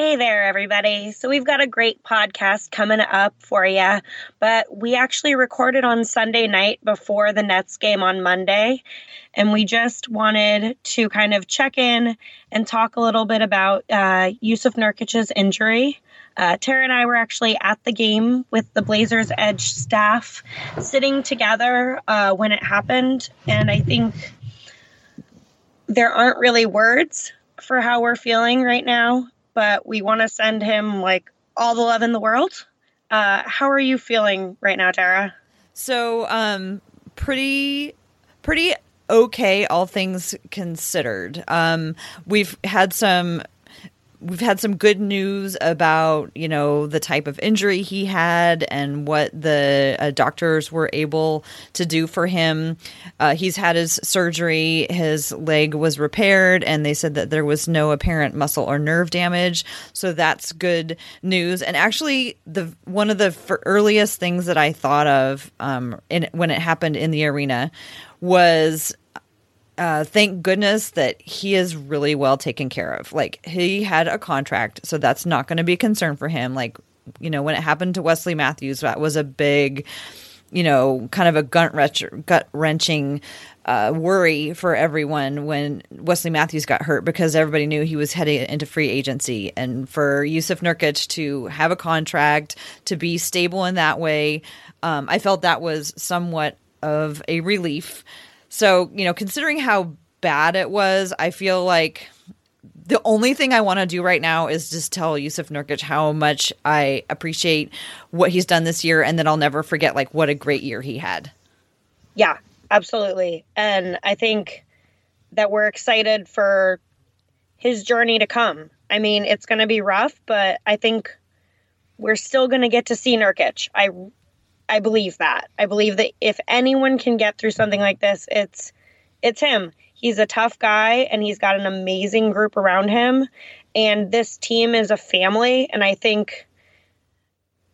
Hey there, everybody. So, we've got a great podcast coming up for you, but we actually recorded on Sunday night before the Nets game on Monday. And we just wanted to kind of check in and talk a little bit about uh, Jusuf Nurkic's injury. Uh, Tara and I were actually at the game with the Blazers Edge staff sitting together uh, when it happened. And I think there aren't really words for how we're feeling right now but we want to send him like all the love in the world. Uh, how are you feeling right now, Tara? So, um, pretty, pretty okay, all things considered. Um, we've had some we've had some good news about you know the type of injury he had and what the uh, doctors were able to do for him. Uh, he's had his surgery. His leg was repaired and they said that there was no apparent muscle or nerve damage. So that's good news. And actually the one of the earliest things that i thought of um, in, when it happened in the arena was uh, thank goodness that he is really well taken care of. Like he had a contract, so that's not going to be a concern for him. Like you know, when it happened to Wesley Matthews, that was a big, you know, kind of a gut wrench, gut wrenching uh, worry for everyone when Wesley Matthews got hurt because everybody knew he was heading into free agency. And for Jusuf Nurkic to have a contract, to be stable in that way, um, I felt that was somewhat of a relief. So, you know, considering how bad it was, I feel like the only thing I want to do right now is just tell Jusuf Nurkic how much I appreciate what he's done this year and that I'll never forget like what a great year he had. Yeah, absolutely. And I think that we're excited for his journey to come. I mean, it's going to be rough, but I think we're still going to get to see Nurkic. I I believe that. I believe that if anyone can get through something like this, it's it's him. He's a tough guy and he's got an amazing group around him and this team is a family and I think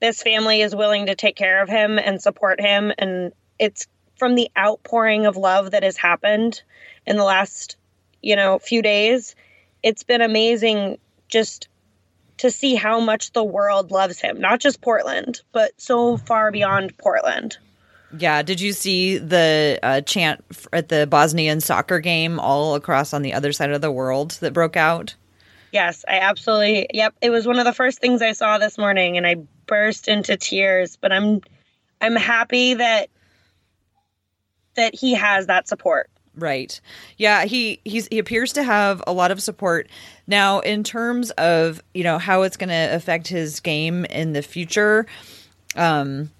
this family is willing to take care of him and support him and it's from the outpouring of love that has happened in the last, you know, few days. It's been amazing just to see how much the world loves him, not just Portland, but so far beyond Portland. Yeah, did you see the uh, chant at the Bosnian soccer game all across on the other side of the world that broke out? Yes, I absolutely. Yep, it was one of the first things I saw this morning and I burst into tears, but I'm I'm happy that that he has that support. Right. Yeah, he he's he appears to have a lot of support. Now, in terms of, you know, how it's going to affect his game in the future, um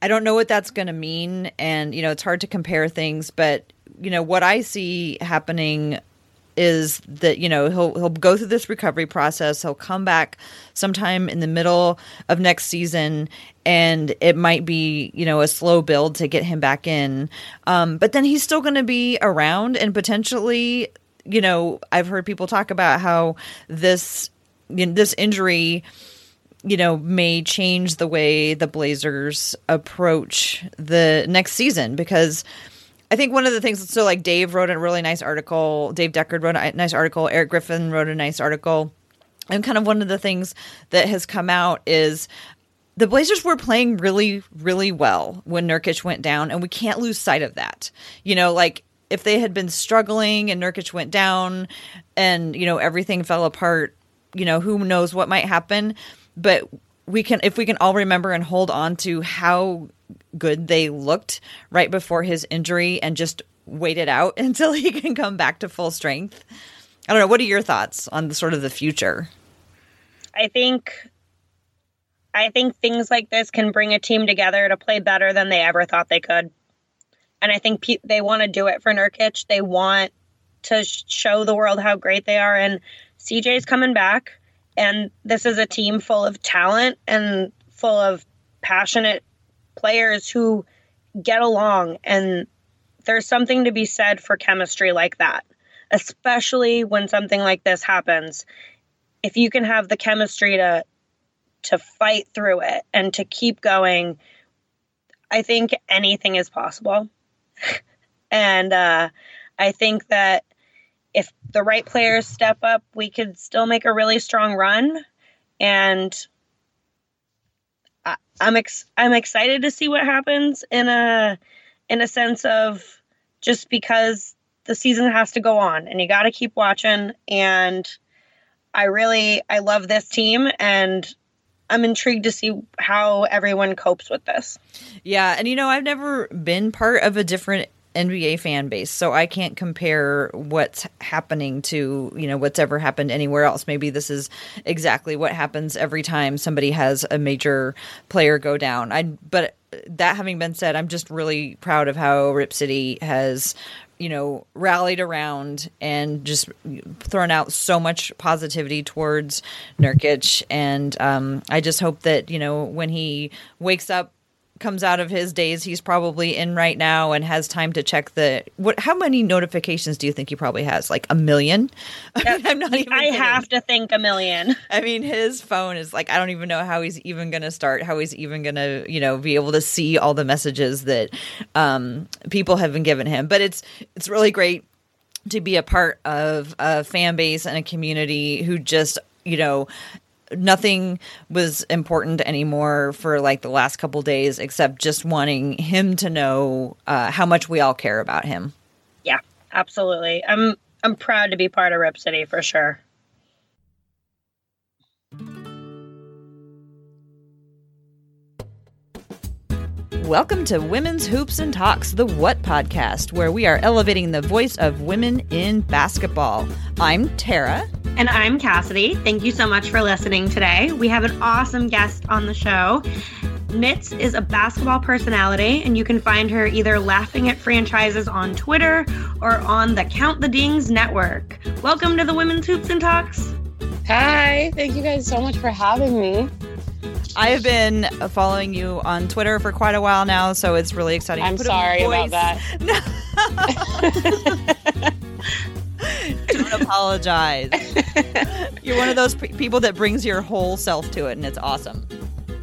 I don't know what that's going to mean and, you know, it's hard to compare things, but you know, what I see happening is that you know he'll he'll go through this recovery process. He'll come back sometime in the middle of next season, and it might be you know a slow build to get him back in. Um, but then he's still going to be around and potentially, you know, I've heard people talk about how this you know, this injury you know, may change the way the Blazers approach the next season because I think one of the things, so like Dave wrote a really nice article, Dave Deckard wrote a nice article, Eric Griffith wrote a nice article. And kind of one of the things that has come out is the Blazers were playing really, really well when Nurkic went down, and we can't lose sight of that. You know, like if they had been struggling and Nurkic went down and, you know, everything fell apart, you know, who knows what might happen. But we can, if we can all remember and hold on to how good they looked right before his injury and just wait it out until he can come back to full strength. I don't know. What are your thoughts on the sort of the future? I think I think things like this can bring a team together to play better than they ever thought they could. And I think pe- they want to do it for Nurkic. They want to sh- show the world how great they are and CJ's coming back, and this is a team full of talent and full of passionate players who get along. And there's something to be said for chemistry like that, especially when something like this happens. If you can have the chemistry to to fight through it and to keep going, I think anything is possible. and uh, I think that if the right players step up, we could still make a really strong run. And I, I'm ex- I'm excited to see what happens in a in a sense of just because the season has to go on and you got to keep watching. And I really I love this team and I'm intrigued to see how everyone copes with this. Yeah, and you know, I've never been part of a different NBA fan base, so I can't compare what's happening to you know what's ever happened anywhere else. Maybe this is exactly what happens every time somebody has a major player go down. I but that having been said, I'm just really proud of how Rip City has you know rallied around and just thrown out so much positivity towards Nurkic, and um, I just hope that you know when he wakes up comes out of his daze he's probably in right now and has time to check the what how many notifications do you think he probably has? Like a million? I'm not even i kidding. have to think a million. I mean his phone is like i don't even know how he's even going to start how he's even going to you know be able to see all the messages that um, people have been giving him. But it's it's really great to be a part of a fan base and a community who just you know nothing was important anymore for like the last couple days except just wanting him to know uh, how much we all care about him. Yeah, absolutely. I'm I'm proud to be part of Rip City for sure. Welcome to Women's Hoops and Talks, the What podcast, where we are elevating the voice of women in basketball. I'm Tara. And I'm Cassidy. Thank you so much for listening today. We have an awesome guest on the show. Nitz is a basketball personality, and you can find her either laughing at franchises on Twitter or on the Count the Dings network. Welcome to the Women's Hoops and Talks. Hi, thank you guys so much for having me. I have been following you on Twitter for quite a while now, so it's really exciting. I'm sorry about that. Don't apologize. You're one of those p- people that brings your whole self to it, and it's awesome.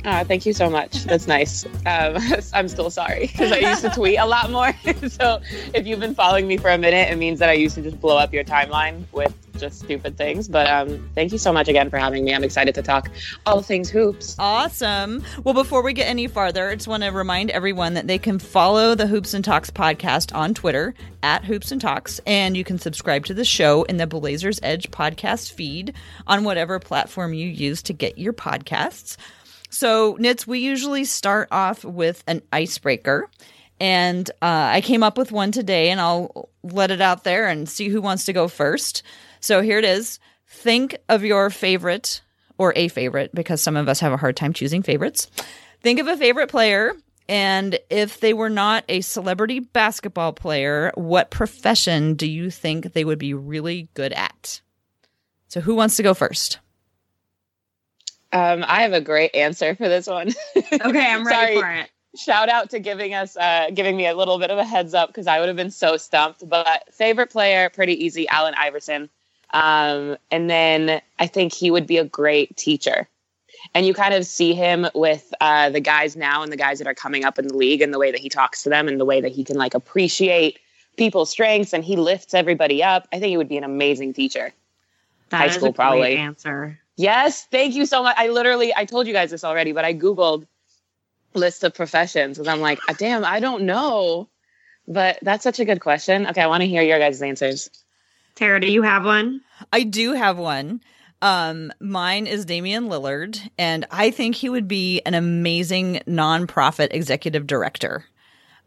Uh, thank you so much. That's nice. Um, I'm still sorry because I used to tweet a lot more. so if you've been following me for a minute, it means that I used to just blow up your timeline with just stupid things. But um, thank you so much again for having me. I'm excited to talk all things hoops. Awesome. Well, before we get any farther, I just want to remind everyone that they can follow the Hoops and Talks podcast on Twitter at Hoops and Talks, and you can subscribe to the show in the Blazers Edge podcast feed on whatever platform you use to get your podcasts. So, Nitz, we usually start off with an icebreaker. And uh, I came up with one today, and I'll let it out there and see who wants to go first. So, here it is Think of your favorite or a favorite, because some of us have a hard time choosing favorites. Think of a favorite player. And if they were not a celebrity basketball player, what profession do you think they would be really good at? So, who wants to go first? Um, I have a great answer for this one. Okay, I'm ready for it. Shout out to giving us, uh, giving me a little bit of a heads up because I would have been so stumped. But favorite player, pretty easy, Allen Iverson. Um, and then I think he would be a great teacher. And you kind of see him with uh, the guys now and the guys that are coming up in the league and the way that he talks to them and the way that he can like appreciate people's strengths and he lifts everybody up. I think he would be an amazing teacher. That High school, probably. answer. Yes, thank you so much. I literally, I told you guys this already, but I Googled list of professions because I'm like, ah, damn, I don't know. But that's such a good question. Okay, I want to hear your guys' answers. Tara, do you have one? I do have one. Um, mine is Damian Lillard, and I think he would be an amazing nonprofit executive director.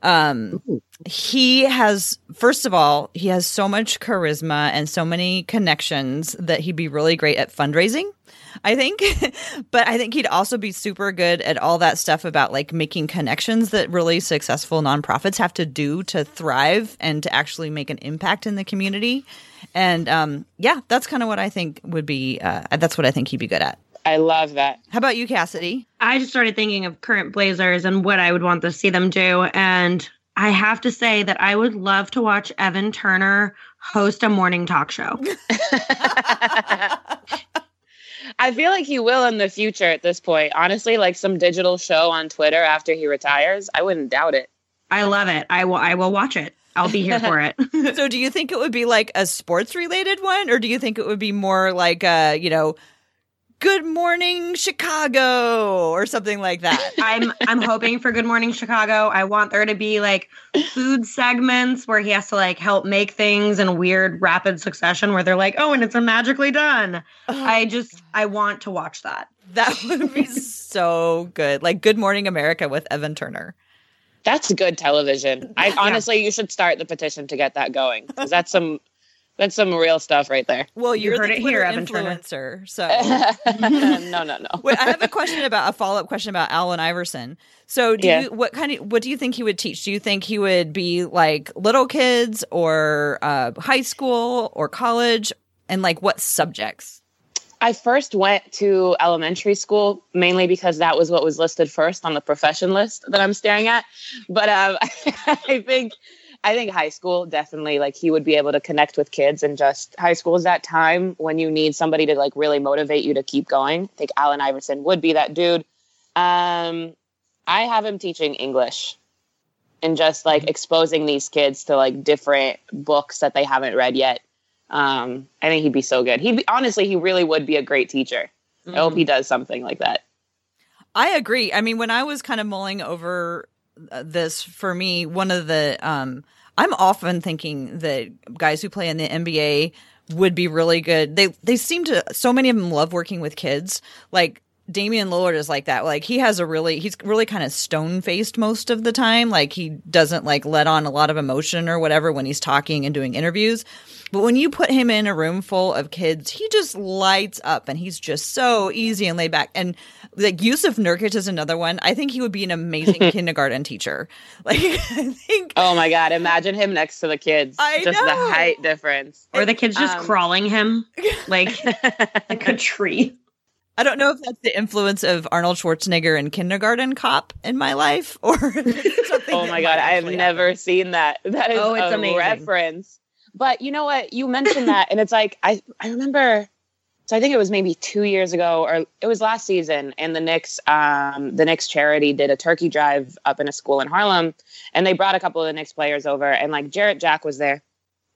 Um, he has, first of all, he has so much charisma and so many connections that he'd be really great at fundraising. I think, but I think he'd also be super good at all that stuff about like making connections that really successful nonprofits have to do to thrive and to actually make an impact in the community. And um, yeah, that's kind of what I think would be. Uh, that's what I think he'd be good at. I love that. How about you, Cassidy? I just started thinking of current Blazers and what I would want to see them do. And I have to say that I would love to watch Evan Turner host a morning talk show. I feel like he will in the future at this point. Honestly, like some digital show on Twitter after he retires, I wouldn't doubt it. I love it. I will I will watch it. I'll be here for it. so do you think it would be like a sports related one or do you think it would be more like a, you know, Good Morning Chicago or something like that. I'm I'm hoping for Good Morning Chicago. I want there to be like food segments where he has to like help make things in weird rapid succession where they're like, "Oh, and it's a magically done." Oh, I just God. I want to watch that. That would be so good. Like Good Morning America with Evan Turner. That's good television. I honestly, yeah. you should start the petition to get that going because that's some that's some real stuff right there. Well, you're heard it here, Evan influencer. So no, no, no. Wait, I have a question about a follow up question about Allen Iverson. So, do yeah. you what kind of what do you think he would teach? Do you think he would be like little kids or uh, high school or college, and like what subjects? I first went to elementary school mainly because that was what was listed first on the profession list that I'm staring at. But um, I think I think high school definitely like he would be able to connect with kids and just high school is that time when you need somebody to like really motivate you to keep going. I think Allen Iverson would be that dude. Um, I have him teaching English and just like exposing these kids to like different books that they haven't read yet. Um, I think he'd be so good. He'd honestly, he really would be a great teacher. Mm-hmm. I hope he mm-hmm. does something like that. I agree. I mean, when I was kind of mulling over this for me, one of the um, I'm often thinking that guys who play in the NBA would be really good. They they seem to so many of them love working with kids. Like Damian Lillard is like that. Like he has a really he's really kind of stone faced most of the time. Like he doesn't like let on a lot of emotion or whatever when he's talking and doing interviews. But when you put him in a room full of kids, he just lights up and he's just so easy and laid back. And like Jusuf Nurkic is another one. I think he would be an amazing kindergarten teacher. Like I think Oh my god, imagine him next to the kids. I just know. the height difference. Or the kids just um, crawling him like like a tree. I don't know if that's the influence of Arnold Schwarzenegger and Kindergarten Cop in my life or Oh my god, I have never seen that. That is oh, it's a amazing. reference. But you know what? You mentioned that, and it's like I I remember. So I think it was maybe two years ago, or it was last season, and the Knicks, um, the Knicks charity did a turkey drive up in a school in Harlem, and they brought a couple of the Knicks players over, and like Jarrett Jack was there,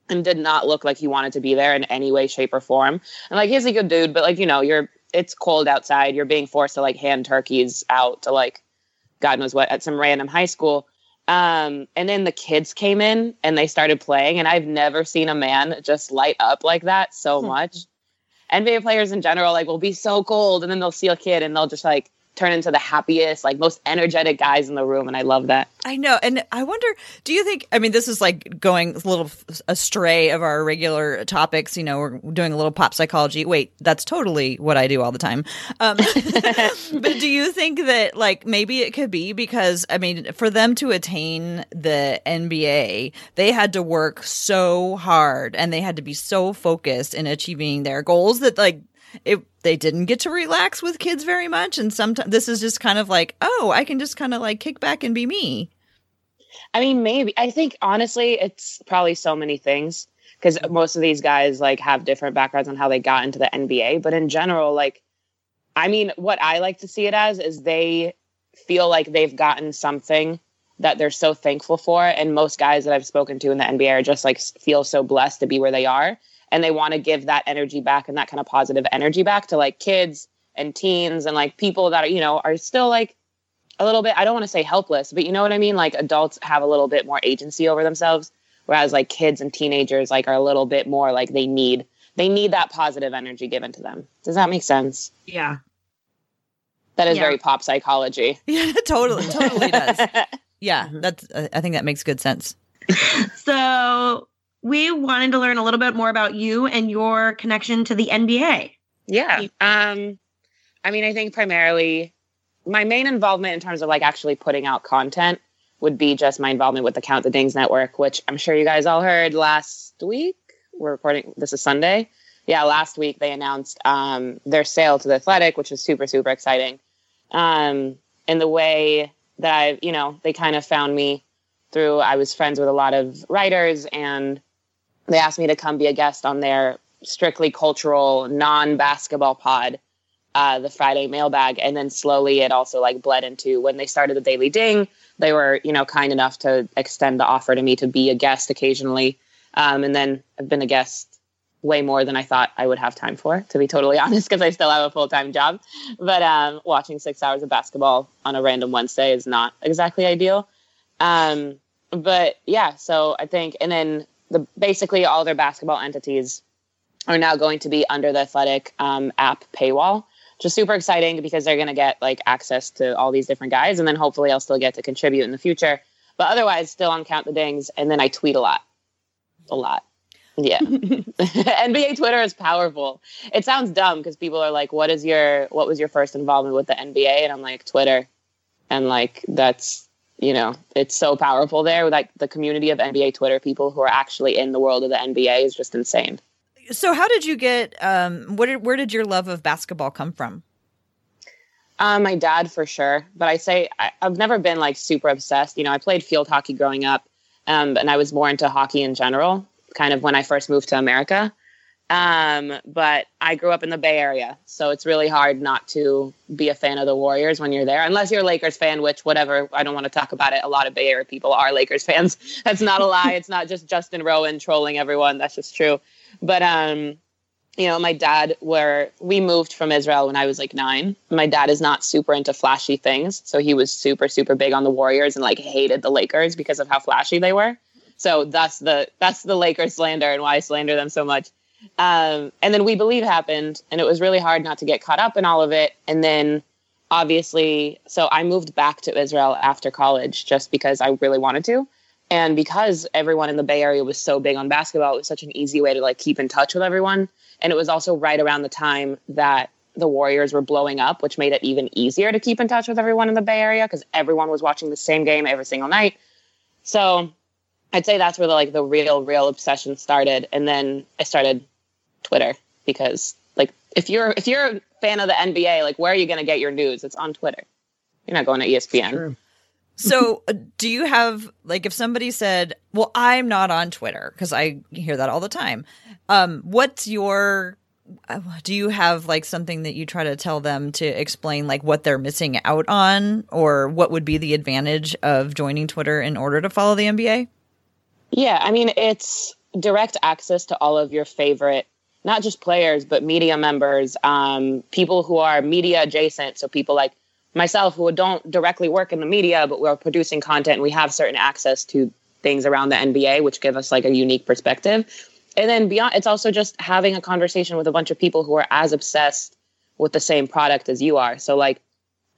and did not look like he wanted to be there in any way, shape, or form. And like he's a good dude, but like you know, you're it's cold outside, you're being forced to like hand turkeys out to like God knows what at some random high school. Um, and then the kids came in and they started playing, and I've never seen a man just light up like that so hmm. much. NBA players in general, like, will be so cold, and then they'll see a kid and they'll just like turn into the happiest, like most energetic guys in the room, and I love that. I know, and I wonder, do you think? I mean, this is like going a little astray of our regular topics. You know, we're doing a little pop psychology. Wait, that's totally what I do all the time. Um, but do you think that like maybe it could be because I mean, for them to attain the NBA, they had to work so hard and they had to be so focused in achieving their goals that like it they didn't get to relax with kids very much. And sometimes this is just kind of like oh i can just kind of like kick back and be me. I mean maybe i think honestly it's probably so many things because most of these guys like have different backgrounds on how they got into the nba but in general like i mean what i like to see it as is they feel like they've gotten something that they're so thankful for. And most guys that i've spoken to in the nba are just like feel so blessed to be where they are and they want to give that energy back and that kind of positive energy back to like kids and teens and like people that are you know are still like a little bit i don't want to say helpless but you know what i mean like adults have a little bit more agency over themselves whereas like kids and teenagers like are a little bit more like they need they need that positive energy given to them does that make sense yeah that is yeah. very pop psychology yeah totally totally does Yeah, mm-hmm. that's. I think that makes good sense. So we wanted to learn a little bit more about you and your connection to the NBA. Yeah. Um, I mean, I think primarily my main involvement in terms of like actually putting out content would be just my involvement with the Count the Dings network, which I'm sure you guys all heard last week. We're recording this is Sunday. Yeah, last week they announced um, their sale to the Athletic, which was super super exciting. Um, in the way that I, you know, they kind of found me through. I was friends with a lot of writers, and they asked me to come be a guest on their strictly cultural, non basketball pod, uh, the Friday mailbag. And then slowly it also like bled into when they started the Daily Ding, they were, you know, kind enough to extend the offer to me to be a guest occasionally. Um, and then I've been a guest way more than I thought I would have time for, to be totally honest, because I still have a full time job. But um, watching six hours of basketball on a random Wednesday is not exactly ideal. Um, but yeah, so I think, and then the basically all their basketball entities are now going to be under the Athletic um, app paywall, which is super exciting because they're going to get like access to all these different guys, and then hopefully I'll still get to contribute in the future. But otherwise, still on Count the Dings, and then I tweet a lot, a lot. Yeah, NBA Twitter is powerful. It sounds dumb because people are like, "What is your what was your first involvement with the NBA?" And I'm like, "Twitter," and like that's you know it's so powerful there. Like the community of NBA Twitter people who are actually in the world of the NBA is just insane. So, how did you get? Um, where did where did your love of basketball come from? Uh, my dad for sure, but I say I, have never been like super obsessed. You know, I played field hockey growing up, um, and I was more into hockey in general. Kind of when I first moved to America, um, but I grew up in the Bay Area, so it's really hard not to be a fan of the Warriors when you're there, unless you're a Lakers fan. Which, whatever, I don't want to talk about it. A lot of Bay Area people are Lakers fans. That's not a lie. it's not just Justin Rowan trolling everyone. That's just true. But um, you know, my dad where we moved from Israel when I was like nine. My dad is not super into flashy things, so he was super super big on the Warriors and like hated the Lakers because of how flashy they were. So that's the that's the Lakers slander and why I slander them so much. Um, and then we believe happened, and it was really hard not to get caught up in all of it. And then obviously, so I moved back to Israel after college just because I really wanted to. And because everyone in the Bay Area was so big on basketball, it was such an easy way to like keep in touch with everyone. And it was also right around the time that the Warriors were blowing up, which made it even easier to keep in touch with everyone in the Bay Area because everyone was watching the same game every single night. So I'd say that's where the like the real, real obsession started. And then I started Twitter because like if you're if you're a fan of the NBA, like where are you gonna get your news? It's on Twitter. You're not going to ESPN. Sure. So, uh, do you have like if somebody said, "Well, I'm not on Twitter" because I hear that all the time. Um, what's your uh, do you have like something that you try to tell them to explain like what they're missing out on or what would be the advantage of joining Twitter in order to follow the NBA? Yeah, I mean, it's direct access to all of your favorite not just players but media members, um, people who are media adjacent, so people like myself who don't directly work in the media, but we're producing content. we have certain access to things around the NBA, which give us like a unique perspective. And then beyond, it's also just having a conversation with a bunch of people who are as obsessed with the same product as you are. So, like,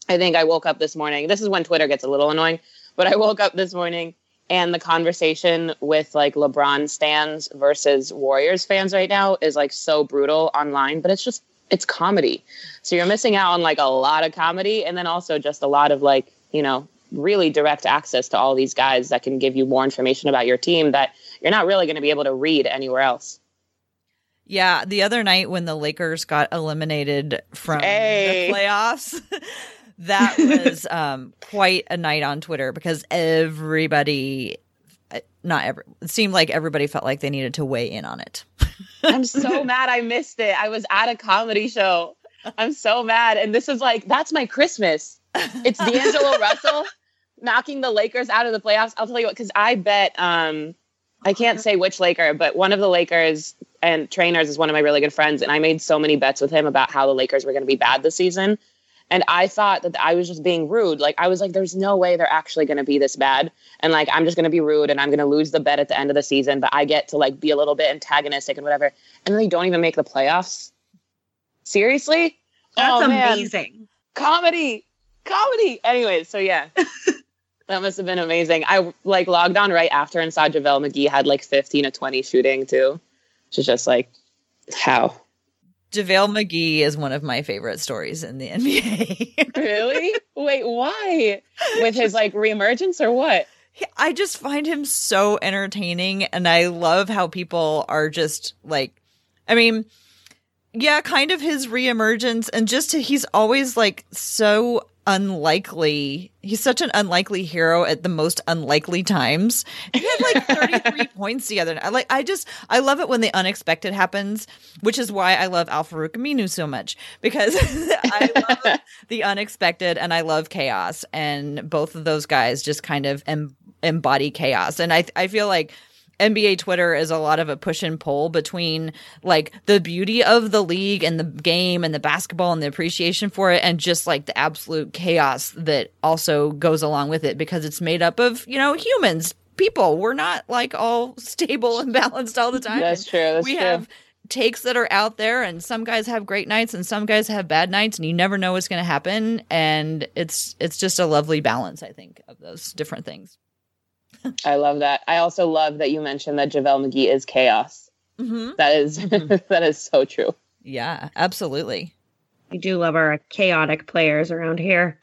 I think I woke up this morning. This is when Twitter gets a little annoying, but I woke up this morning and the conversation with like LeBron stands versus Warriors fans right now is like so brutal online, but it's just it's comedy. So you're missing out on like a lot of comedy and then also just a lot of like, you know, really direct access to all these guys that can give you more information about your team that you're not really going to be able to read anywhere else. Yeah, the other night when the Lakers got eliminated from hey. the playoffs, that was um, quite a night on Twitter because everybody uh, not every it seemed like everybody felt like they needed to weigh in on it. I'm so mad I missed it. I was at a comedy show. I'm so mad. And this is like, that's my Christmas. It's D'Angelo Russell knocking the Lakers out of the playoffs. I'll tell you what, because I bet um I can't say which Laker, but one of the Lakers and trainers is one of my really good friends. And I made so many bets with him about how the Lakers were going to be bad this season. And I thought that I was just being rude. Like, I was like, there's no way they're actually going to be this bad. And like, I'm just going to be rude and I'm going to lose the bet at the end of the season. But I get to like be a little bit antagonistic and whatever. And then they don't even make the playoffs. Seriously? That's oh, amazing. Comedy. Comedy. Anyways, so yeah. That must have been amazing. I like logged on right after and saw JaVale McGee had like 15 to 20 shooting too. Which is just like, how? JaVale McGee is one of my favorite stories in the NBA. really? Wait, why? With his like reemergence or what? I just find him so entertaining and I love how people are just like I mean, yeah, kind of his reemergence and just he's always like so unlikely. He's such an unlikely hero at the most unlikely times. He had like 33 points the other night. Like I just I love it when the unexpected happens, which is why I love Al-Farouq Aminu so much because I love the unexpected and I love chaos and both of those guys just kind of em- embody chaos. And I I feel like NBA Twitter is a lot of a push and pull between like the beauty of the league and the game and the basketball and the appreciation for it and just like the absolute chaos that also goes along with it because it's made up of, you know, humans, people. We're not like all stable and balanced all the time. That's true. That's we true. have takes that are out there and some guys have great nights and some guys have bad nights and you never know what's going to happen and it's it's just a lovely balance I think of those different things. I love that. I also love that you mentioned that JaVale McGee is chaos. Mm-hmm. That is- that is so true. Yeah, absolutely. We do love our chaotic players around here.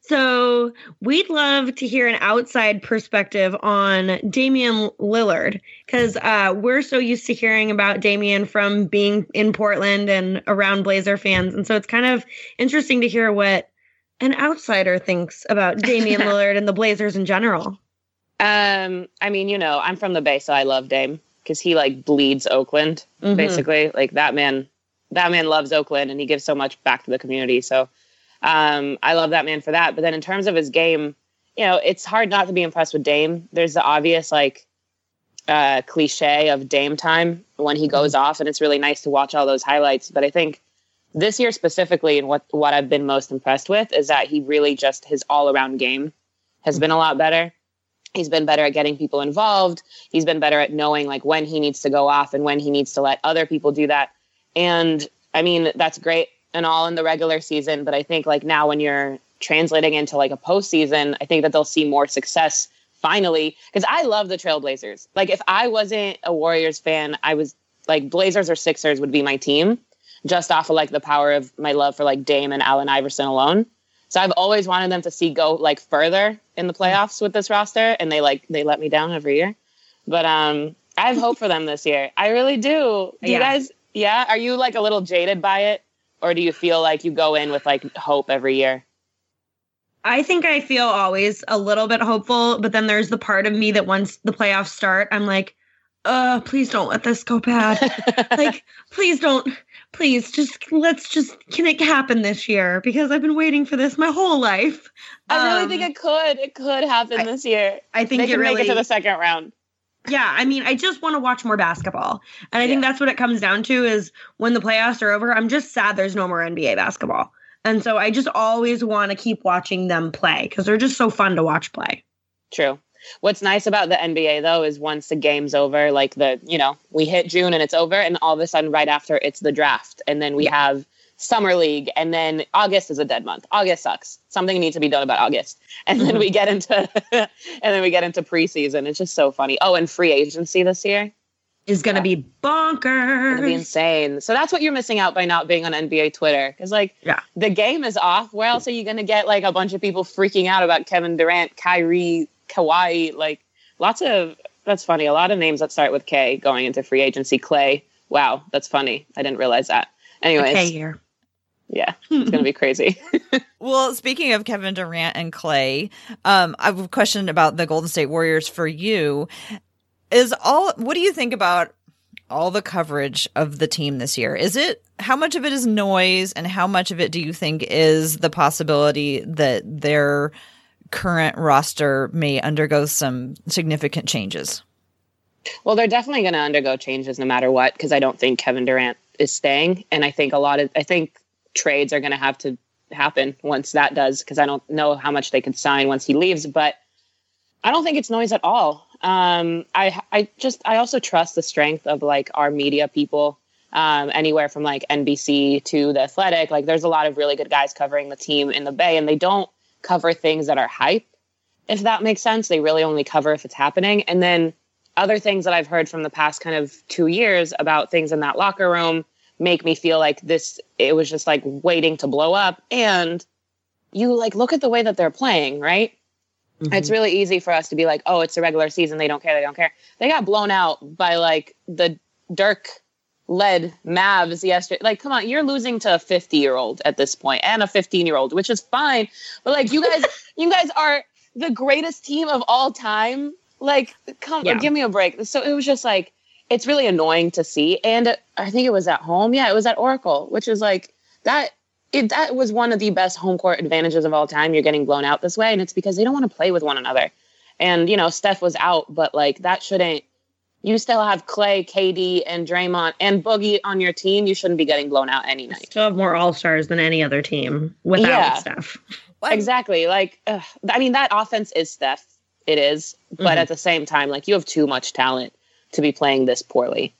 So, we'd love to hear an outside perspective on Damian Lillard because uh, we're so used to hearing about Damian from being in Portland and around Blazer fans. And so, it's kind of interesting to hear what an outsider thinks about Damian Lillard and the Blazers in general. Um, I mean, you know, I'm from the Bay, so I love Dame because he like bleeds Oakland, Mhm. basically. Like that man, that man loves Oakland, and he gives so much back to the community. So, um, I love that man for that. But then in terms of his game, you know, it's hard not to be impressed with Dame. There's the obvious like uh, cliche of Dame time when he goes off, and it's really nice to watch all those highlights. But I think this year specifically, and what what I've been most impressed with is that he really just his all around game has been a lot better. He's been better at getting people involved. He's been better at knowing like when he needs to go off and when he needs to let other people do that. And I mean, that's great and all in the regular season, but I think like now when you're translating into like a postseason, I think that they'll see more success finally. Because I love the Trailblazers. Like if I wasn't a Warriors fan, I was like Blazers or Sixers would be my team, just off of like the power of my love for like Dame and Allen Iverson alone. So I've always wanted them to see go like further in the playoffs with this roster, and they like they let me down every year. But um, I have hope for them this year. I really do. Do you guys? Yeah, are you like a little jaded by it, or do you feel like you go in with like hope every year? I think I feel always a little bit hopeful, but then there's the part of me that once the playoffs start, I'm like, uh, please don't let this go bad. like, please don't, please just let's just can it happen this year? Because I've been waiting for this my whole life. I really Um, think it could. It could happen I- this year. I think they it can really make it to the second round. Yeah, I mean, I just want to watch more basketball. And I think that's what it comes down to is when the playoffs are over, I'm just sad there's no more NBA basketball. And so I just always want to keep watching them play because they're just so fun to watch play. True. What's nice about the NBA though is once the game's over, like the you know we hit June and it's over, and all of a sudden right after it's the draft, and then we have summer league, and then August is a dead month. August sucks. Something needs to be done about August, and then mm-hmm. we get into and then we get into preseason. It's just so funny. Oh, and free agency this year. Is going to be bonkers. It'll be insane. So that's what you're missing out by not being on NBA Twitter. Because like Yeah. the game is off. Where else are you gonna get like a bunch of people freaking out about Kevin Durant, Kyrie, Kawhi? Like lots of that's funny. A lot of names that start with K going into free agency. Clay. Wow, that's funny. I didn't realize that. Anyways, okay here. yeah, it's gonna be crazy. Well, speaking of Kevin Durant and Clay, um, I have a question about the Golden State Warriors for you. Is all what do you think about all the coverage of the team this year? Is it how much of it is noise and how much of it do you think is the possibility that their current roster may undergo some significant changes? Well, they're definitely going to undergo changes no matter what because I don't think Kevin Durant is staying, and I think a lot of I think trades are going to have to happen once that does because I don't know how much they could sign once he leaves, but I don't think it's noise at all. Um, I I just I also trust the strength of like our media people. Um, anywhere from like NBC to the Athletic, like there's a lot of really good guys covering the team in the Bay, and they don't cover things that are hype, if that makes sense. They really only cover if it's happening. And then other things that I've heard from the past kind of two years about things in that locker room make me feel like this, it was just like waiting to blow up. And you like look at the way that they're playing, right? Mm-hmm. It's really easy for us to be like, oh, it's a regular season. They don't care. They don't care. They got blown out by like the Dirk led Mavs yesterday. Like, come on, you're losing to a 50 year old at this point and a 15 year old, which is fine. But like, you guys, you guys are the greatest team of all time. Like, come, yeah. give me a break. So it was just like, it's really annoying to see. And I think it was at home. Yeah, it was at Oracle, which is like that. It, that was one of the best home court advantages of all time. You're getting blown out this way, and it's because they don't want to play with one another. And you know, Steph was out, but like that shouldn't you still have Clay, KD, and Draymond and Boogie on your team. You shouldn't be getting blown out any night. You still have more All Stars than any other team without yeah. Steph. Exactly. Like, ugh. I mean, that offense is Steph. It is, but mm-hmm. at the same time, like you have too much talent to be playing this poorly.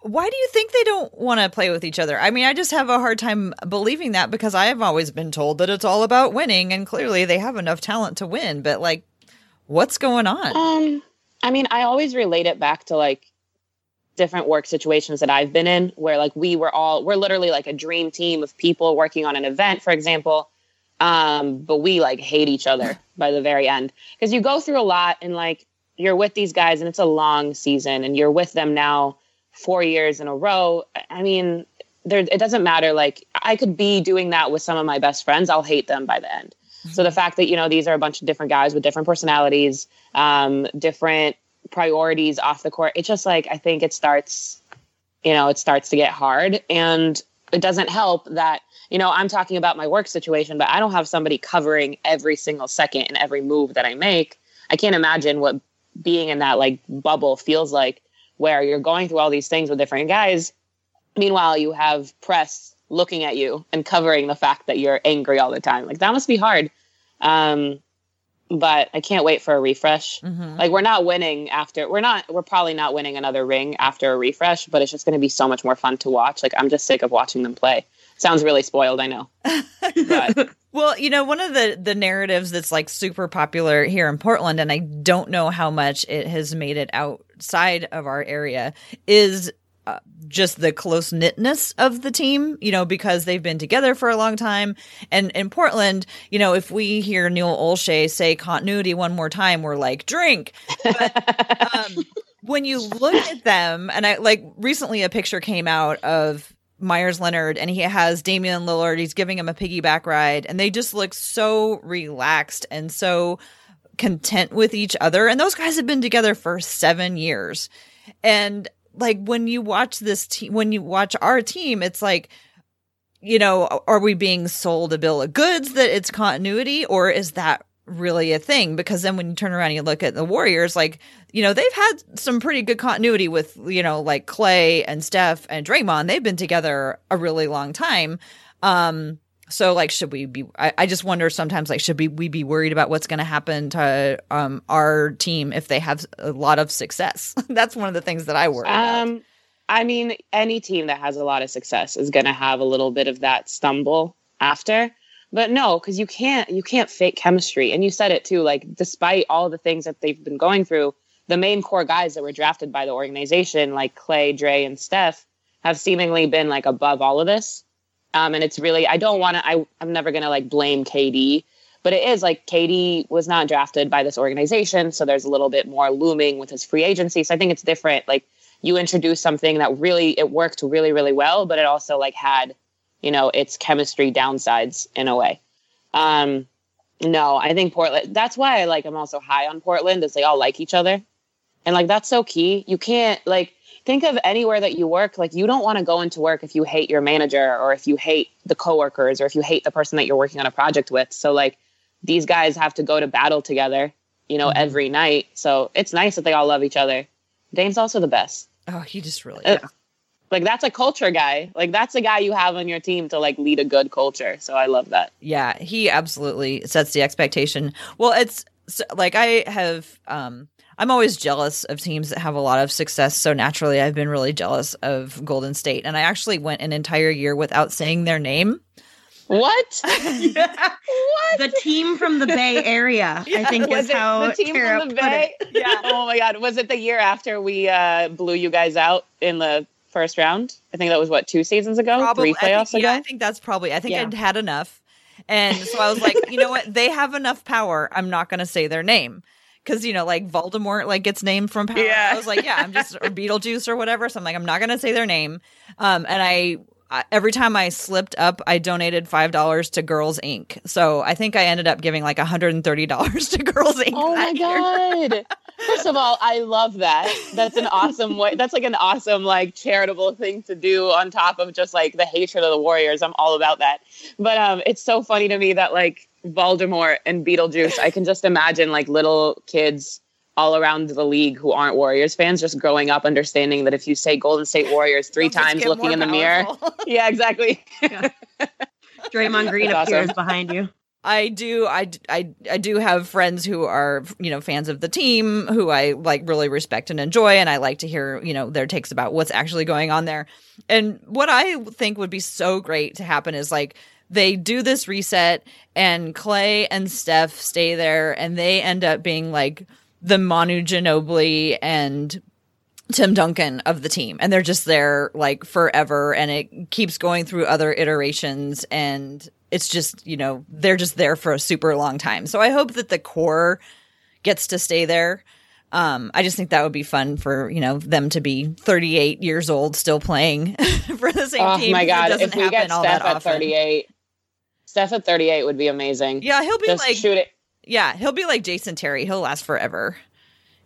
Why do you think they don't want to play with each other? I mean, I just have a hard time believing that because I have always been told that it's all about winning, and clearly they have enough talent to win. But like, what's going on? Um, I mean, I always relate it back to like different work situations that I've been in where like we were all we're literally like a dream team of people working on an event, for example. Um, but we like hate each other by the very end because you go through a lot and like you're with these guys and it's a long season and you're with them now four years in a row. I mean, there it doesn't matter. Like I could be doing that with some of my best friends. I'll hate them by the end. So the fact that you know these are a bunch of different guys with different personalities, um, different priorities off the court, it's just like I think it starts, you know, it starts to get hard, and it doesn't help that you know I'm talking about my work situation, but I don't have somebody covering every single second and every move that I make. I can't imagine what being in that like bubble feels like, where you're going through all these things with different guys. Meanwhile, you have press looking at you and covering the fact that you're angry all the time. Like that must be hard. Um, but I can't wait for a refresh. Mm-hmm. Like we're not winning after we're not we're probably not winning another ring after a refresh, but it's just going to be so much more fun to watch. Like I'm just sick of watching them play. Sounds really spoiled, I know. well, you know, one of the the narratives that's like super popular here in Portland and I don't know how much it has made it outside of our area is uh, just the close knitness of the team, you know, because they've been together for a long time. And in Portland, you know, if we hear Neil Olshey say continuity one more time, we're like, drink. But um, when you look at them, and I like recently a picture came out of Meyers Leonard and he has Damian Lillard, he's giving him a piggyback ride, and they just look so relaxed and so content with each other. And those guys have been together for seven years. And like when you watch this team, when you watch our team, it's like, you know, are we being sold a bill of goods that it's continuity or is that really a thing? Because then when you turn around and you look at the Warriors, like, you know, they've had some pretty good continuity with, you know, like Clay and Steph and Draymond. They've been together a really long time. Um, so like should we be I, I, just wonder sometimes like should we, we be worried about what's going to happen to um our team if they have a lot of success? That's one of the things that i worry um about. i mean any team that has a lot of success is going to have a little bit of that stumble after. But no because you can't you can't fake chemistry. And you said it too like despite all the things that they've been going through the main core guys that were drafted by the organization like clay dre and steph have seemingly been like above all of this um, and it's really, I don't want to, I'm never going to like blame KD, but it is like KD was not drafted by this organization. So there's a little bit more looming with his free agency. So I think it's different. Like you introduce something that really, it worked really, really well, but it also like had, you know, its chemistry downsides in a way. Um, no, I think Portland, that's why I like, I'm also high on Portland is they all like each other. And like, that's so key. You can't like, think of anywhere that you work like you don't want to go into work if you hate your manager or if you hate the coworkers or if you hate the person that you're working on a project with. So like these guys have to go to battle together you know mm-hmm. every night. So it's nice that they all love each other. Dame's also the best. Oh he just really uh, like that's a culture guy. Like that's a guy you have on your team to like lead a good culture. So i love that. Yeah he absolutely sets the expectation. Well it's like i have um I'm always jealous of teams that have a lot of success. So naturally, I've been really jealous of Golden State. And I actually went an entire year without saying their name What? what? The team from the Bay Area, yeah. I think, was is how the team Tara from the Bay. It. Yeah. oh my God. Was it the year after we uh, blew you guys out in the first round? I think that was what two seasons ago, probably, three playoffs think, ago. Yeah, I think that's probably. I think yeah. I'd had enough, and so I was like, you know what? They have enough power. I'm not going to say their name because you know, like Voldemort, like gets named from power. Yeah. I was like, yeah, I'm just or Beetlejuice or whatever. So I'm like, I'm not gonna say their name. Um, and I every time I slipped up, I donated five dollars to Girls Inc. So I think I ended up giving like hundred and thirty dollars to Girls Inc. Oh my god! First of all, I love that. That's an awesome way. That's like an awesome like charitable thing to do on top of just like the hatred of the Warriors. I'm all about that. But um, it's so funny to me that like Voldemort and Beetlejuice, I can just imagine like little kids all around the league who aren't Warriors fans just growing up understanding that if you say Golden State Warriors 3 times looking in the mirror. yeah, exactly. yeah. Draymond Green That's appears awesome. behind you. I do I, I I do have friends who are you know fans of the team who I like really respect and enjoy and I like to hear you know their takes about what's actually going on there. And what I think would be so great to happen is like they do this reset and Klay and Steph stay there and they end up being like the Manu Ginobili and Tim Duncan of the team. And they're just there like forever and it keeps going through other iterations and it's just, you know, they're just there for a super long time. So I hope that the core gets to stay there. Um, I just think that would be fun for you know them to be 38 years old still playing for the same oh, team. Oh my god! If we get Steph at 38, Steph at 38 would be amazing. Yeah, he'll be just like shoot it. Yeah, he'll be like Jason Terry. He'll last forever.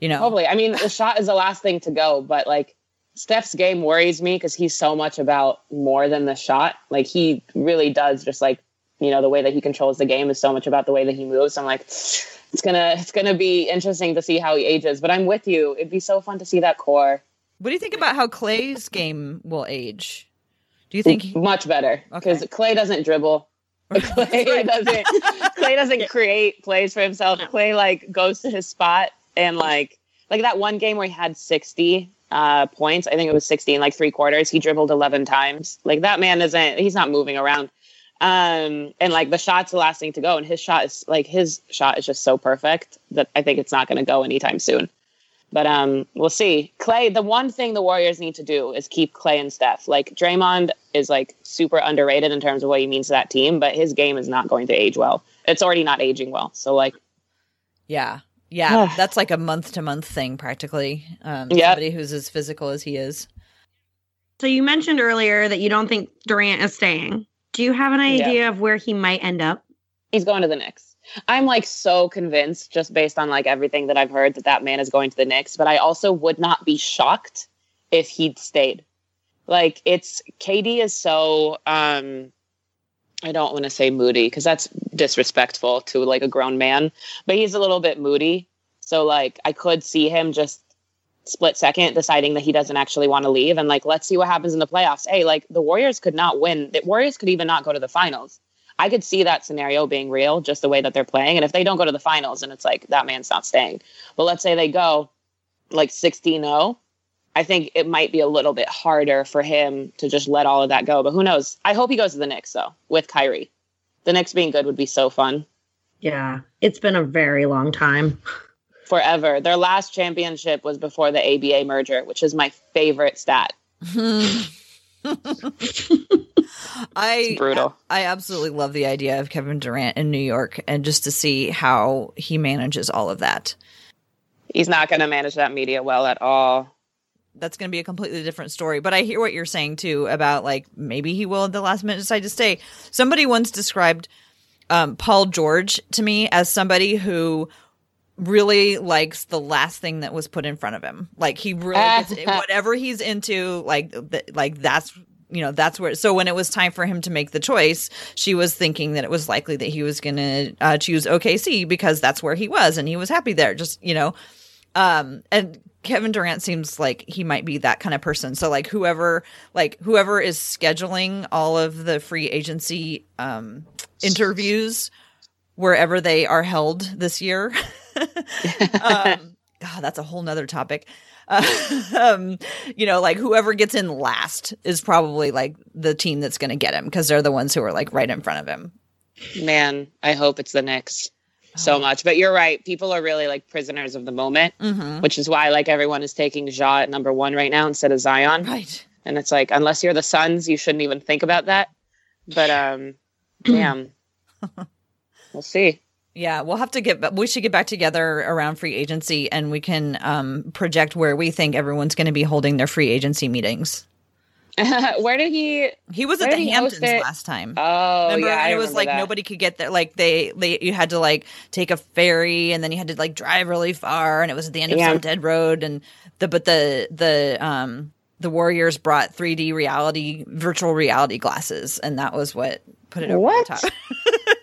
You know, probably. I mean, the shot is the last thing to go, but like Steph's game worries me because he's so much about more than the shot. Like he really does just like you know the way that he controls the game is so much about the way that he moves. I'm like, it's gonna it's gonna be interesting to see how he ages. But I'm with you. It'd be so fun to see that core. What do you think about how Klay's game will age? Do you think much better because okay. Klay doesn't dribble. Klay doesn't Klay doesn't create plays for himself. Klay like goes to his spot and like like that one game where he had 60 uh, points. I think it was 60 in like three quarters. He dribbled 11 times. Like that man isn't he's not moving around. Um and like the shot's the last thing to go and his shot is like his shot is just so perfect that I think it's not going to go anytime soon. But um, we'll see. Klay, the one thing the Warriors need to do is keep Klay and Steph. Like Draymond is like super underrated in terms of what he means to that team, but his game is not going to age well. It's already not aging well. So like, yeah, yeah, that's like a month to month thing practically. Um, yep. Somebody who's as physical as he is. So you mentioned earlier that you don't think Durant is staying. Do you have an idea of where he might end up? He's going to the Knicks. I'm like so convinced just based on like everything that I've heard that that man is going to the Knicks, but I also would not be shocked if he'd stayed. Like it's KD is so um I don't want to say moody because that's disrespectful to like a grown man, but he's a little bit moody. So like I could see him just split second deciding that he doesn't actually want to leave and like let's see what happens in the playoffs. Hey, like the Warriors could not win. The Warriors could even not go to the finals. I could see that scenario being real, just the way that they're playing. And if they don't go to the finals, and it's like that man's not staying. But let's say they go like 16 0. I think it might be a little bit harder for him to just let all of that go. But who knows? I hope he goes to the Knicks though with Kyrie. The Knicks being good would be so fun. Yeah, it's been a very long time. Forever. Their last championship was before the ABA merger, which is my favorite stat. I brutal. I absolutely love the idea of Kevin Durant in New York and just to see how he manages all of that. He's not going to manage that media well at all. That's going to be a completely different story. But I hear what you're saying too about like maybe he will at the last minute decide to stay. Somebody once described um, Paul George to me as somebody who really likes the last thing that was put in front of him. Like he really gets, whatever he's into, like like that's you know that's where so when it was time for him to make the choice she was thinking that it was likely that he was going to uh, choose okc because that's where he was and he was happy there just you know. Um and kevin durant seems like he might be that kind of person. So like whoever like whoever is scheduling all of the free agency um interviews wherever they are held this year um god that's a whole nother topic um, you know, like whoever gets in last is probably like the team that's going to get him because they're the ones who are like right in front of him. Man, I hope it's the Knicks so oh. much. But you're right. People are really like prisoners of the moment, mm-hmm. which is why like everyone is taking Ja at number one right now instead of Zion. Right. And it's like, unless you're the Suns, you shouldn't even think about that. But um, damn, we'll see. Yeah, we'll have to get. We should get back together around free agency, and we can um, project where we think everyone's going to be holding their free agency meetings. where did he? He was at the Hamptons last time. Oh, remember? yeah. And it was like that. nobody could get there. Like they, they, you had to like take a ferry, and then you had to like drive really far, and it was at the end of yeah. some dead road. And the but the the um the Warriors brought 3D reality, virtual reality glasses, and that was what put it over what? the top.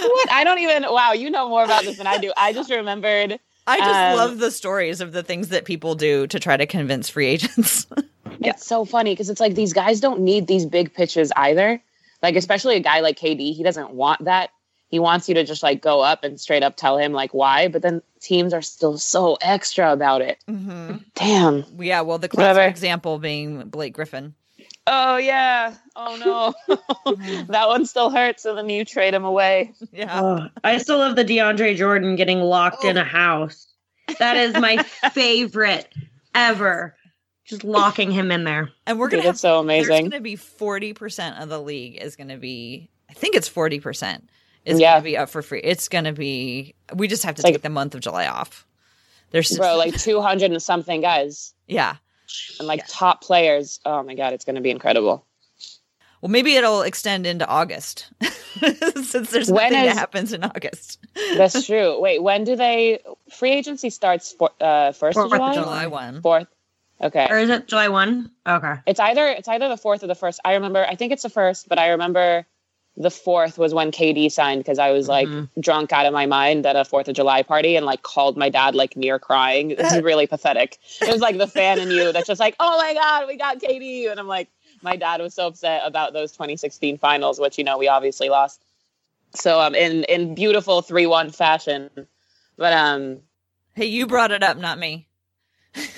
what? I don't even. Wow, you know more about this than I do. I just remembered. I just um, love the stories of the things that people do to try to convince free agents. it's so funny because it's like these guys don't need these big pitches either. Like especially a guy like KD, he doesn't want that. He wants you to just like go up and straight up tell him like why, but then teams are still so extra about it. Mm-hmm. Damn. Yeah. Well, the classic Whatever. example being Blake Griffin. Oh yeah. Oh no. that one still hurts. And then you trade him away. Yeah. Oh, I still love the DeAndre Jordan getting locked oh. in a house. That is my favorite ever. Just locking him in there. And we're gonna Dude, have so amazing. There's gonna be forty percent of the league is gonna be I think it's forty percent is yeah. gonna be up for free. It's gonna be we just have to like, take the month of July off. There's bro, like two hundred and something guys. Yeah and like yeah. top players. Oh my god, it's going to be incredible. Well, maybe it'll extend into August since there's when nothing is, that happens in August. that's true. Wait, when do they? Free agency starts for, uh, first of July. July one. Fourth. Okay. Or is it July one? Okay. It's either it's either the fourth or the first. I remember. I think it's the first, but I remember the fourth was when KD signed because I was like mm-hmm. drunk out of my mind at a Fourth of July party and like called my dad like near crying. This is really pathetic. It was like the fan in you that's just like, oh my god, we got KD, and I'm like, my dad was so upset about those 2016 finals, which you know we obviously lost. So um, in in beautiful three one fashion, but um, hey, you brought it up, not me.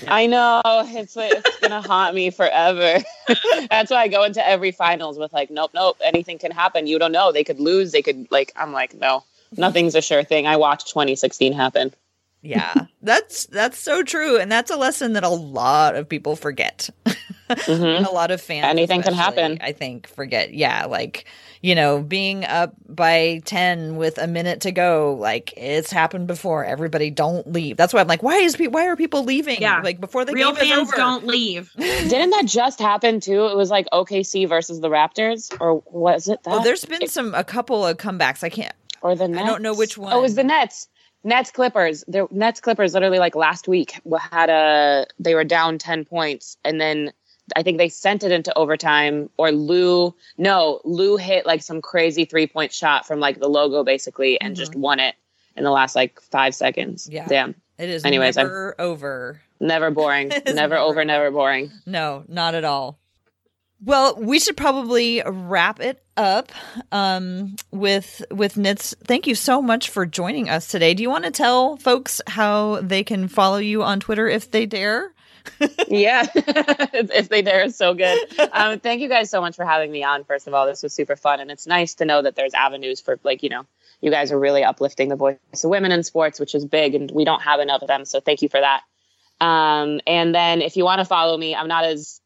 I know it's it's gonna haunt me forever. That's why I go into every finals with like, nope, nope, anything can happen. You don't know. They could lose. They could like. I'm like, no, nothing's a sure thing. I watched 2016 happen. Yeah, that's that's so true, and that's a lesson that a lot of people forget. Mm-hmm. a lot of fans, anything can happen. I think forget. Yeah, like you know, being up by 10 with a minute to go, like it's happened before. Everybody don't leave. That's why I'm like, why is pe- why are people leaving? Yeah. Like before the Real game fans over. don't leave. Didn't that just happen too? It was like OKC versus the Raptors or was it that? Oh, there's been some a couple of comebacks. I can't or the Nets. I don't know which one. Oh, it was the Nets. Nets Clippers. The Nets Clippers literally like last week had a they were down 10 points and then I think they sent it into overtime or Lou no, Lou hit like some crazy three point shot from like the logo basically and mm-hmm. just won it in the last like five seconds. Yeah. Damn. It is Anyways, never I'm, over. Never boring. never, never over, never boring. No, not at all. Well, we should probably wrap it up um, with with Nitz. Thank you so much for joining us today. Do you want to tell folks how they can follow you on Twitter if they dare? Yeah, if they dare, so good. Um, thank you guys so much for having me on. First of all, this was super fun, and it's nice to know that there's avenues for like you know you guys are really uplifting the voice of women in sports, which is big, and we don't have enough of them. So thank you for that. Um, and then if you want to follow me, I'm not as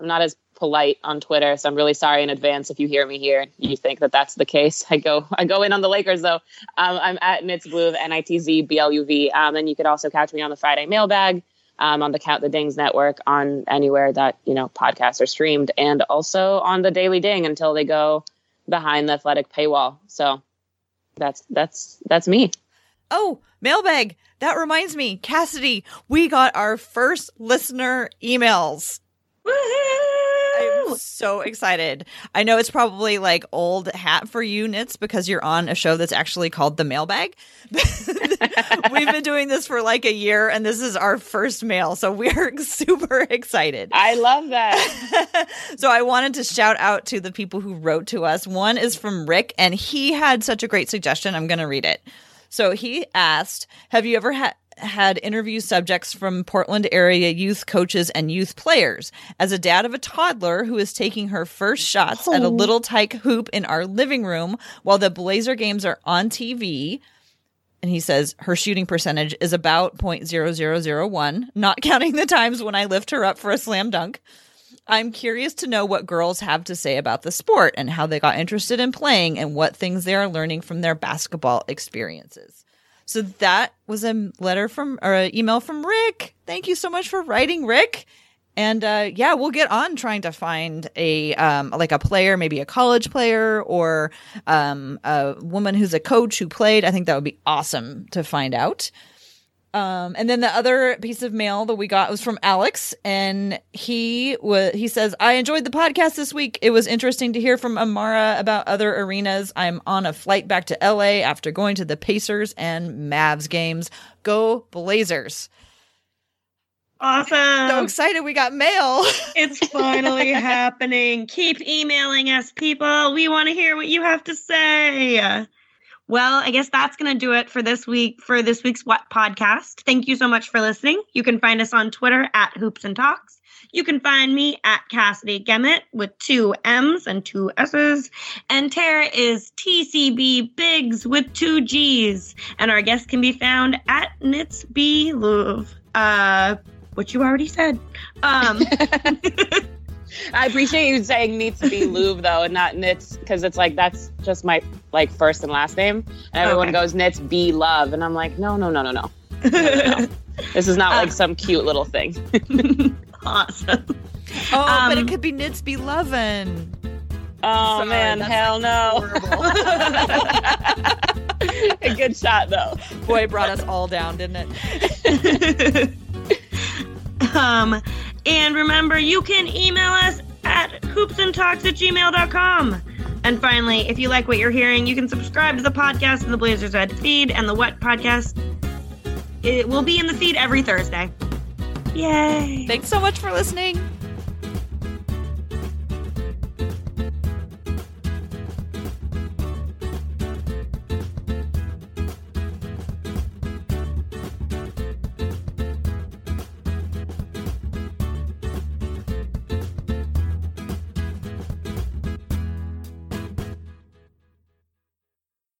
I'm not as polite on Twitter, so I'm really sorry in advance if you hear me here. You think that that's the case? I go I go in on the Lakers though. Um, I'm at Nitz Bluv, N I T Z B L U V. Um, and you could also catch me on the Friday Mailbag um, on the Count the Dings network on anywhere that you know podcasts are streamed, and also on the Daily Ding until they go behind the athletic paywall. So that's that's that's me. Oh, mailbag. That reminds me, Cassidy, we got our first listener emails. I'm so excited. I know it's probably like old hat for you, Nitz, because you're on a show that's actually called The Mailbag. We've been doing this for like a year, and this is our first mail. So we're super excited. I love that. so I wanted to shout out to the people who wrote to us. One is from Rick, and he had such a great suggestion. I'm going to read it. So he asked, "Have you ever had had interview subjects from Portland area youth coaches and youth players. As a dad of a toddler who is taking her first shots at a oh. little tyke hoop in our living room while the Blazer games are on TV, and he says her shooting percentage is about 0.0001, not counting the times when I lift her up for a slam dunk. I'm curious to know what girls have to say about the sport and how they got interested in playing and what things they are learning from their basketball experiences. So that was a letter from or an email from Rick. Thank you so much for writing, Rick. And uh, yeah, we'll get on trying to find a um, like a player, maybe a college player or um, a woman who's a coach who played. I think that would be awesome to find out. Um, and then the other piece of mail that we got was from Alex, and he was he says, "I enjoyed the podcast this week. It was interesting to hear from Amara about other arenas. I'm on a flight back to LA after going to the Pacers and Mavs games. Go Blazers!" Awesome. So excited we got mail. it's finally happening. Keep emailing us, people. We want to hear what you have to say. Well, I guess that's going to do it for this week for this week's What podcast. Thank you so much for listening. You can find us on Twitter at Hoops and Talks. You can find me at Cassidy Gemmet with two M's and two S's. And Tara is TCB Biggs with two G's. And our guest can be found at Nitz Bluv. Uh, what you already said. Um, I appreciate you saying needs to be Louvre though, and not Knits, because it's like that's just my like first and last name, and everyone Okay. goes Knits B Love, and I'm like, no, no, no, no, no. No, no, no. This is not like Uh, some cute little thing. awesome. Oh, but Um, it could be Knits be lovin'. Oh Sorry, man, that's, hell no. A good shot though. Boy, it brought us all down, didn't it? Um, and remember, you can email us at hoopsandtalks at gmail.com. And finally, if you like what you're hearing, you can subscribe to the podcast in the Blazers Edge feed and the What podcast. It will be in the feed every Thursday. Yay! Thanks so much for listening.